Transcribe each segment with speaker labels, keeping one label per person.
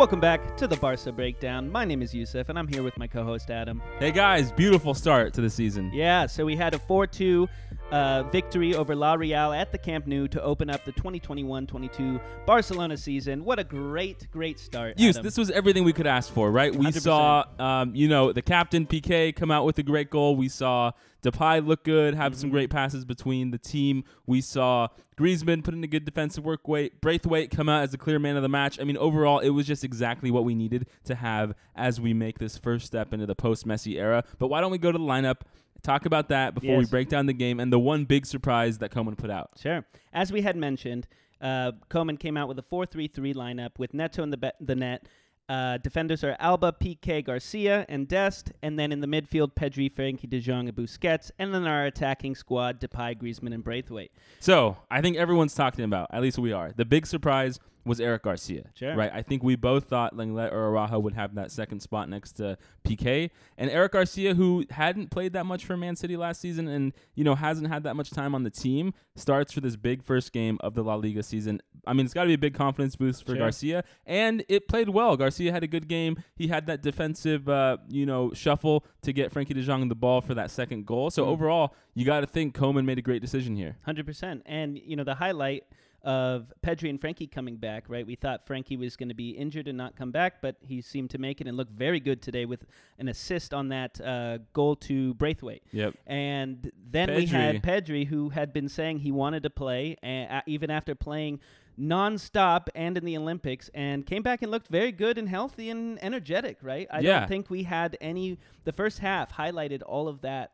Speaker 1: Welcome back to the Barca Breakdown. My name is Yusuf, and I'm here with my co-host Adam.
Speaker 2: Hey guys, beautiful start to the season.
Speaker 1: Yeah, so we had a 4-2 uh, victory over La Real at the Camp Nou to open up the 2021-22 Barcelona season. What a great, great start.
Speaker 2: This was everything we could ask for, right? We
Speaker 1: 100%.
Speaker 2: saw, um, you know, the captain Piqué come out with a great goal. We saw Depay look good, have some
Speaker 1: Mhm.
Speaker 2: great passes between the team. We saw Griezmann put in a good defensive work weight. Braithwaite come out as the clear man of the match. I mean, overall, it was just exactly what we needed to have as we make this first step into the post-Messi era. But why don't we go to the lineup? Talk about that before we break down the game and the one big surprise that Koeman put out.
Speaker 1: Sure. As we had mentioned, uh, Koeman came out with a 4-3-3 lineup with Neto in the, be- the net. Uh, defenders are Alba, Piqué, Garcia, and Dest. And then in the midfield, Pedri, Frenkie de Jong, and Busquets. And then our attacking squad, Depay, Griezmann, and Braithwaite.
Speaker 2: So I think everyone's talking about, at least we are. The big surprise was Eric Garcia.
Speaker 1: Sure.
Speaker 2: Right. I think we both thought Lenglet or Araujo would have that second spot next to Piqué. And Eric Garcia, who hadn't played that much for Man City last season and, you know, hasn't had that much time on the team, starts for this big first game of the La Liga season. I mean, it's got to be a big confidence boost for
Speaker 1: Sure.
Speaker 2: Garcia. And it played well. Garcia had a good game. He had that defensive, uh, you know, shuffle to get Frenkie de Jong the ball for that second goal. So
Speaker 1: Mm.
Speaker 2: overall, you got to think Koeman made a great decision here.
Speaker 1: Hundred percent. And you know the highlight of Pedri and Frenkie coming back, right? We thought Frenkie was going to be injured and not come back, but he seemed to make it and look very good today with an assist on that uh, goal to Braithwaite.
Speaker 2: Yep.
Speaker 1: And then we had
Speaker 2: Pedri.
Speaker 1: Pedri, who had been saying he wanted to play, uh, even after playing non-stop and in the Olympics, and came back and looked very good and healthy and energetic. Right? I
Speaker 2: Yeah.
Speaker 1: don't think we had any. The first half highlighted all of that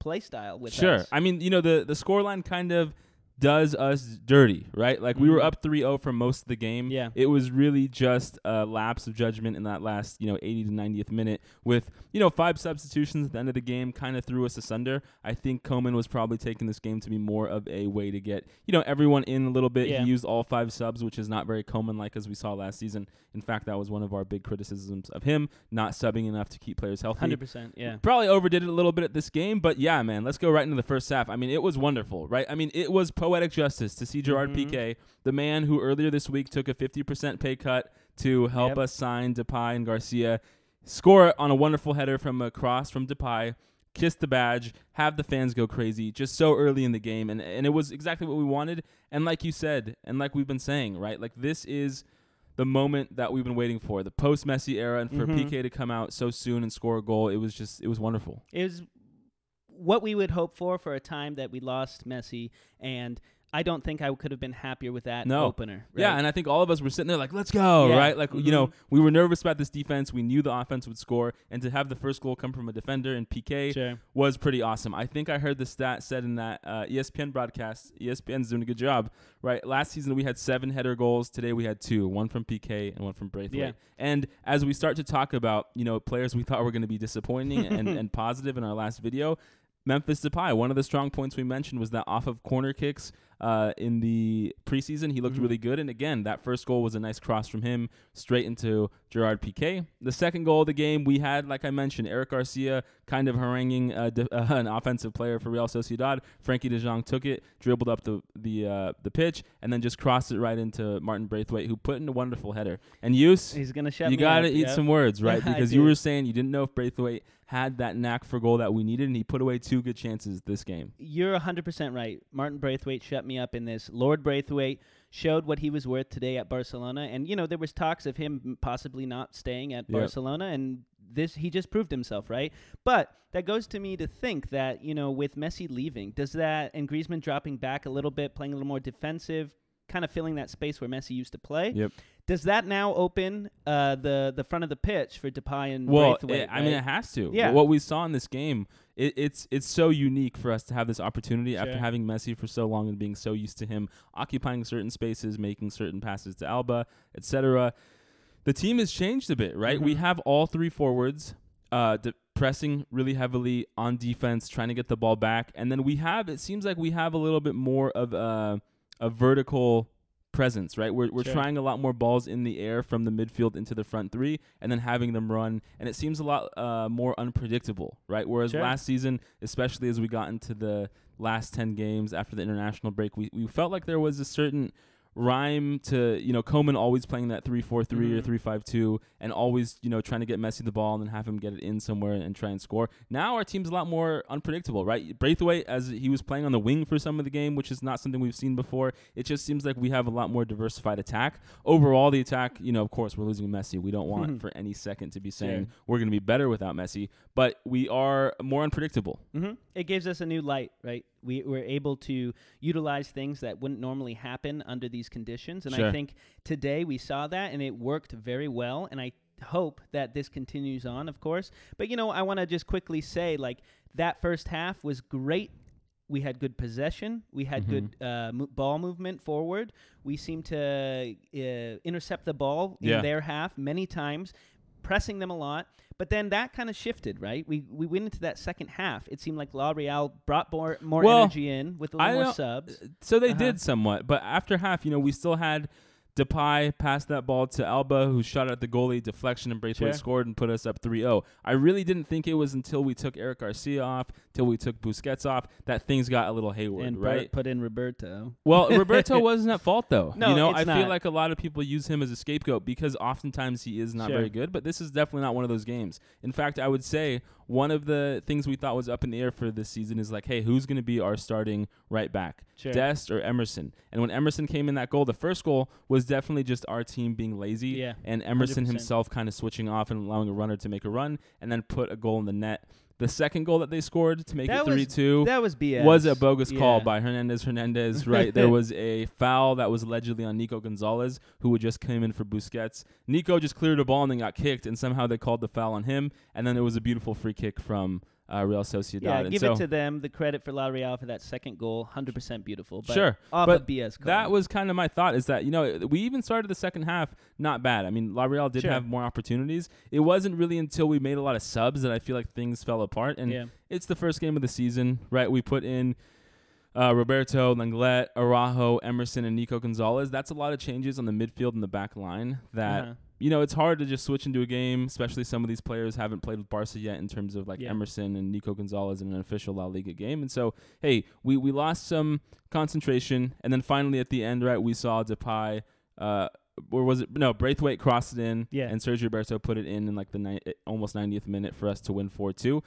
Speaker 1: play style with
Speaker 2: Sure.
Speaker 1: us.
Speaker 2: I mean, you know, the the scoreline kind of does us dirty, right? Like we were
Speaker 1: Mhm.
Speaker 2: up 3-0 for most of the game.
Speaker 1: Yeah.
Speaker 2: It was really just a lapse of judgment in that last, you know, 80 to 90th minute with, you know, five substitutions at the end of the game kind of threw us asunder. I think Koeman was probably taking this game to be more of a way to get, you know, everyone in a little bit.
Speaker 1: Yeah.
Speaker 2: He used all five subs, which is not very Koeman like as we saw last season. In fact, that was one of our big criticisms of him, not subbing enough to keep players healthy.
Speaker 1: Hundred percent. Yeah.
Speaker 2: Probably overdid it a little bit at this game, but yeah, man, let's go right into the first half. I mean, it was wonderful, right? I mean, it was poetic justice to see Gerard
Speaker 1: Mhm.
Speaker 2: Piqué, the man who earlier this week took a 50% pay cut to help
Speaker 1: Yep.
Speaker 2: us sign Depay and Garcia, score on a wonderful header from a cross from Depay, kiss the badge, have the fans go crazy just so early in the game. And, and it was exactly what we wanted. And like you said, and like we've been saying, right? Like this is the moment that we've been waiting for, the post Messi era, and for
Speaker 1: Mhm.
Speaker 2: Piqué to come out so soon and score a goal, it was just it was wonderful.
Speaker 1: It was what we would hope for for a time that we lost Messi, and I don't think I could have been happier with that
Speaker 2: No.
Speaker 1: opener.
Speaker 2: Yeah, and I think all of us were sitting there like, let's go,
Speaker 1: Yeah.
Speaker 2: right? Like, you know, we were nervous about this defense. We knew the offense would score, and to have the first goal come from a defender and Piqué
Speaker 1: sure.
Speaker 2: was pretty awesome. I think I heard the stat said in that uh, ESPN broadcast. ESPN's doing a good job, right? Last season we had seven header goals. Today we had two, one from Piqué and one from Braithwaite.
Speaker 1: Yeah.
Speaker 2: And as we start to talk about, you know, players we thought were going to be disappointing and, and positive in our last video, Memphis Depay. One of the strong points we mentioned was that off of corner kicks uh, in the preseason, he looked
Speaker 1: Mhm.
Speaker 2: really good. And again, that first goal was a nice cross from him straight into Gerard Piqué. The second goal of the game, we had, like I mentioned, Eric Garcia kind of haranguing uh, de- uh, an offensive player for Real Sociedad. Frenkie de Jong took it, dribbled up the the uh, the pitch, and then just crossed it right into Martin Braithwaite, who put in a wonderful header. And Use,
Speaker 1: He's gonna shut
Speaker 2: you got to
Speaker 1: up,
Speaker 2: eat
Speaker 1: yep.
Speaker 2: some words, right? Because you were saying you didn't know if Braithwaite had that knack for goal that we needed, and he put away two good chances this game.
Speaker 1: You're 100% right. Martin Braithwaite shut me up in this. Lord Braithwaite showed what he was worth today at Barcelona. And, you know, there was talks of him possibly not staying at
Speaker 2: Yep.
Speaker 1: Barcelona. And this, he just proved himself, right? But that goes to me to think that, you know, with Messi leaving, does that, and Griezmann dropping back a little bit, playing a little more defensive, kind of filling that space where Messi used to play.
Speaker 2: Yep.
Speaker 1: Does that now open uh, the the front of the pitch for Depay and
Speaker 2: Well,
Speaker 1: Braithwaite?
Speaker 2: it- I mean, it has to.
Speaker 1: Yeah.
Speaker 2: What we saw in this game, it, it's it's so unique for us to have this opportunity after having Messi for so long and being so used to him occupying certain spaces, making certain passes to Alba, etc. The team has changed a bit, right? We
Speaker 1: Mhm.
Speaker 2: have all three forwards. Uh, de- pressing really heavily on defense, trying to get the ball back, and then we have. It seems like we have a little bit more of a, a vertical presence, right? We're, we're
Speaker 1: Sure.
Speaker 2: trying a lot more balls in the air from the midfield into the front three and then having them run. And it seems a lot uh, more unpredictable, right? Whereas
Speaker 1: Sure.
Speaker 2: last season, especially as we got into the last 10 games after the international break, we, we felt like there was a certain rhyme to you know Koeman always playing that three four three or
Speaker 1: Mhm.
Speaker 2: three five two and always you know trying to get Messi the ball and then have him get it in somewhere and try and score. Now our team's a lot more unpredictable, right? Braithwaite as he was playing on the wing for some of the game, which is not something we've seen before. It just seems like we have a lot more diversified attack. Overall, the attack, you know, of course, we're losing Messi. We don't want for any second to be saying
Speaker 1: Sure.
Speaker 2: we're going to be better without Messi, but we are more unpredictable.
Speaker 1: hmm It gives us a new light, right? We we're able to utilize things that wouldn't normally happen under these conditions, and I think today we saw that, and it worked very well. And I hope that this continues on, of course. But you know, I want to just quickly say, like that first half was great. We had good possession. We had good uh, mo- ball movement forward. We seemed to uh, intercept the ball in
Speaker 2: Yeah.
Speaker 1: their half many times, pressing them a lot. But then that kind of shifted, right? We we went into that second half. It seemed like La Real brought more more
Speaker 2: Well,
Speaker 1: energy in with a
Speaker 2: I
Speaker 1: little more subs.
Speaker 2: So they
Speaker 1: Uh-huh.
Speaker 2: did somewhat, but after half, you know, we still had Depay passed that ball to Alba, who shot at the goalie, deflection, and Braithwaite scored and put us up 3-0. I really didn't think it was until we took Eric Garcia off, till we took Busquets off, that things got a little hayward,
Speaker 1: And
Speaker 2: right?
Speaker 1: Put in Roberto.
Speaker 2: Well, Roberto wasn't at fault though.
Speaker 1: No,
Speaker 2: you know, I
Speaker 1: not.
Speaker 2: feel like a lot of people use him as a scapegoat because oftentimes he is not
Speaker 1: Sure.
Speaker 2: very good. But this is definitely not one of those games. In fact, I would say one of the things we thought was up in the air for this season is like, hey, who's going to be our starting right back,
Speaker 1: Sure.
Speaker 2: Dest or Emerson? And when Emerson came in that goal, the first goal was definitely just our team being lazy
Speaker 1: Yeah,
Speaker 2: and Emerson
Speaker 1: 100%.
Speaker 2: himself kind of switching off and allowing a runner to make a run and then put a goal in the net. The second goal that they scored to make
Speaker 1: That
Speaker 2: it three two
Speaker 1: That was BS.
Speaker 2: was a bogus call by Hernandez Hernandez, right? there was a foul that was allegedly on Nico Gonzalez, who had just came in for Busquets. Nico just cleared a ball and then got kicked, and somehow they called the foul on him. And then it was a beautiful free kick from uh, Real Sociedad.
Speaker 1: Yeah,
Speaker 2: and
Speaker 1: give
Speaker 2: so
Speaker 1: it to them. The credit for La Real for that second goal, hundred percent beautiful. But
Speaker 2: Sure,
Speaker 1: off
Speaker 2: but
Speaker 1: BS call.
Speaker 2: that was kind of my thought is that, you know, we even started the second half not bad. I mean, La Real did
Speaker 1: Sure.
Speaker 2: have more opportunities. It wasn't really until we made a lot of subs that I feel like things fell apart. And
Speaker 1: yeah.
Speaker 2: it's the first game of the season, right? We put in uh, Roberto, Lenglet, Araujo, Emerson, and Nico Gonzalez. That's a lot of changes on the midfield and the back line. That
Speaker 1: Uh-huh.
Speaker 2: You know, it's hard to just switch into a game, especially some of these players haven't played with Barca yet in terms of like
Speaker 1: Yeah.
Speaker 2: Emerson and Nico Gonzalez in an official La Liga game. And so, hey, we we lost some concentration, and then finally at the end, right, we saw Depay. Uh, or was it no Braithwaite crossed it in,
Speaker 1: Yeah.
Speaker 2: and Sergio Roberto put it in in like the ni- eh, almost 90th minute for us to win four two.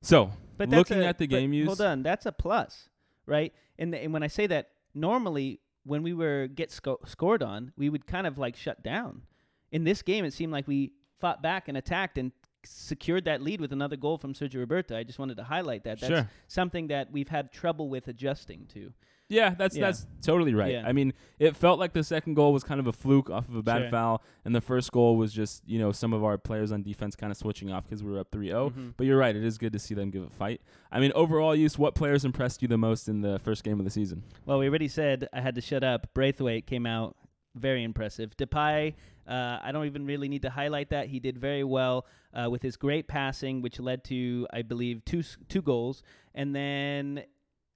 Speaker 2: So
Speaker 1: But that's
Speaker 2: looking
Speaker 1: a-
Speaker 2: at the game use,
Speaker 1: Hold on, that's a plus, right? And, the, and when I say that, normally when we were get sco- scored on, we would kind of like shut down. In this game, it seemed like we fought back and attacked and secured that lead with another goal from Sergio Roberto. I just wanted to highlight that. That's
Speaker 2: Sure.
Speaker 1: something that we've had trouble with adjusting to.
Speaker 2: Yeah, that's
Speaker 1: Yeah.
Speaker 2: that's totally right.
Speaker 1: Yeah.
Speaker 2: I mean, it felt like the second goal was kind of a fluke off of a bad
Speaker 1: Sure.
Speaker 2: foul, and the first goal was just you know some of our players on defense kind of switching off because we were up 3-0.
Speaker 1: Mhm.
Speaker 2: But you're right; it is good to see them give a fight. I mean, overall use, what players impressed you the most in the first game of the season?
Speaker 1: Well, we already said I had to shut up. Braithwaite came out very impressive. Depay, uh, I don't even really need to highlight that. He did very well uh, with his great passing, which led to, I believe, two two goals. And then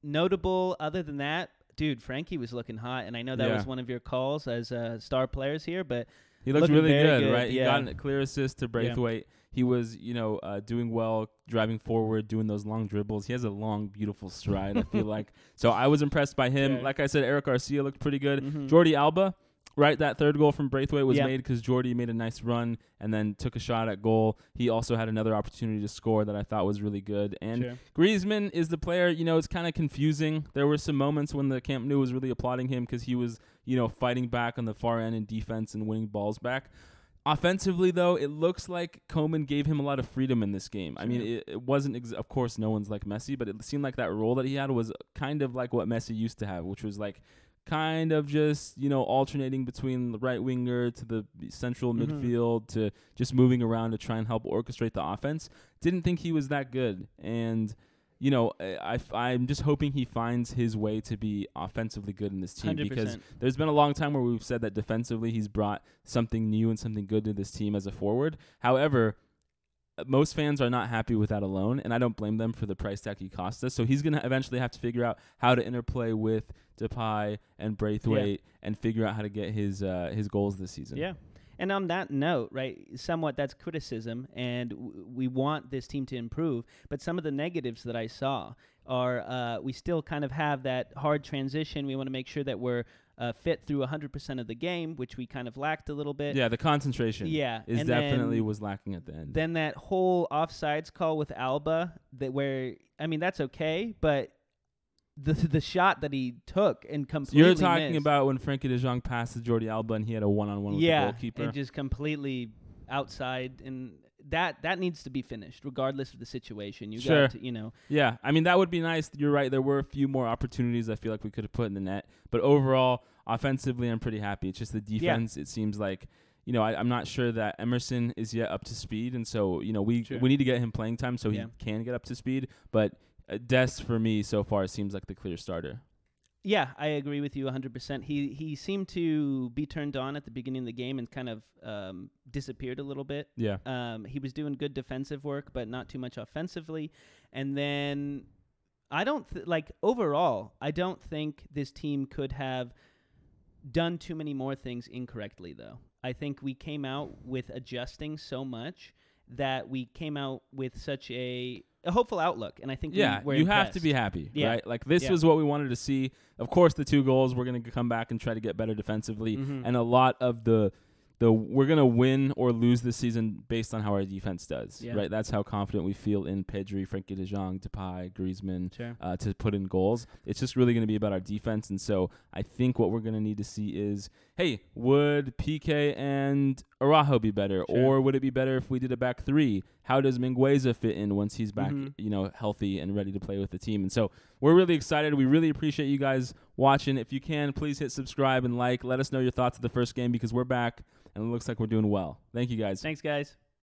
Speaker 1: notable, other than that, dude, Frenkie was looking hot. And I know that
Speaker 2: Yeah.
Speaker 1: was one of your calls as uh, star players here, but
Speaker 2: He looked really good,
Speaker 1: good,
Speaker 2: right? He got a clear assist to Braithwaite. He was, you know, uh, doing well, driving forward, doing those long dribbles. He has a long, beautiful stride. I feel like so. I was impressed by him.
Speaker 1: Yeah.
Speaker 2: Like I said, Eric Garcia looked pretty good.
Speaker 1: Mhm.
Speaker 2: Jordi Alba, right? That third goal from Braithwaite was
Speaker 1: Yeah.
Speaker 2: made because Jordi made a nice run and then took a shot at goal. He also had another opportunity to score that I thought was really good. And
Speaker 1: Sure.
Speaker 2: Griezmann is the player, you know, it's kind of confusing. There were some moments when the Camp Nou was really applauding him because he was, you know, fighting back on the far end in defense and winning balls back. Offensively, though, it looks like Koeman gave him a lot of freedom in this game. I mean, it, it wasn't, ex- of course, no one's like Messi, but it seemed like that role that he had was kind of like what Messi used to have, which was like kind of just, you know, alternating between the right winger to the central
Speaker 1: Mhm.
Speaker 2: midfield to just moving around to try and help orchestrate the offense. Didn't think he was that good. And, you know, I, I, am just hoping he finds his way to be offensively good in this team
Speaker 1: Hundred
Speaker 2: because there's been a long time where we've said that defensively he's brought something new and something good to this team as a forward. However, most fans are not happy with that alone, and I don't blame them for the price tag he cost us. So he's going to eventually have to figure out how to interplay with Depay and Braithwaite and figure out how to get his uh, his goals this season.
Speaker 1: Yeah. And on that note, right, somewhat that's criticism, and w- we want this team to improve. But some of the negatives that I saw are uh, we still kind of have that hard transition. We want to make sure that we're uh, fit through 100% of the game, which we kind of lacked a little bit.
Speaker 2: Yeah, the concentration
Speaker 1: Yeah,
Speaker 2: is
Speaker 1: and
Speaker 2: definitely was lacking at the end.
Speaker 1: then that whole offsides call with Alba that where I mean that's okay, but the the shot that he took and completely
Speaker 2: You're talking
Speaker 1: missed,
Speaker 2: about when Frenkie De Jong passed to Jordi Alba and he had a one-on-one with
Speaker 1: yeah,
Speaker 2: the goalkeeper.
Speaker 1: and just completely outside and that that needs to be finished regardless of the situation. You
Speaker 2: Sure.
Speaker 1: got to, you know.
Speaker 2: Yeah, I mean that would be nice. You're right. There were a few more opportunities I feel like we could have put in the net, but overall, offensively, I'm pretty happy. It's just the defense. It seems like you know I, I'm not sure that Emerson is yet up to speed, and so you know we
Speaker 1: Sure.
Speaker 2: we need to get him playing time so
Speaker 1: Yeah.
Speaker 2: he can get up to speed. But uh, Dest for me so far seems like the clear starter.
Speaker 1: Yeah, I agree with you 100%. He he seemed to be turned on at the beginning of the game and kind of um, disappeared a little bit.
Speaker 2: Yeah,
Speaker 1: Um, he was doing good defensive work, but not too much offensively. And then I don't th- like overall. I don't think this team could have done too many more things incorrectly, though. I think we came out with adjusting so much that we came out with such a, a hopeful outlook, and I think
Speaker 2: yeah.
Speaker 1: we were
Speaker 2: you have to be happy,
Speaker 1: Yeah.
Speaker 2: right? Like this
Speaker 1: Yeah.
Speaker 2: was what we wanted to see. Of course, the two goals we're going to come back and try to get better defensively.
Speaker 1: Mhm.
Speaker 2: and a lot of the the we're gonna win or lose this season based on how our defense does.
Speaker 1: Yeah.
Speaker 2: Right, that's how confident we feel in Pedri, Frenkie De Jong, Depay, Griezmann
Speaker 1: Sure.
Speaker 2: uh, to put in goals. It's just really gonna be about our defense, and so I think what we're gonna need to see is, hey, would Piqué and Araujo be better,
Speaker 1: Sure.
Speaker 2: or would it be better if we did a back three? How does Mingueza fit in once he's back,
Speaker 1: Mhm.
Speaker 2: you know, healthy and ready to play with the team? And so we're really excited. We really appreciate you guys watching. If you can, please hit subscribe and like. Let us know your thoughts of the first game because we're back and it looks like we're doing well. Thank you guys.
Speaker 1: Thanks, guys.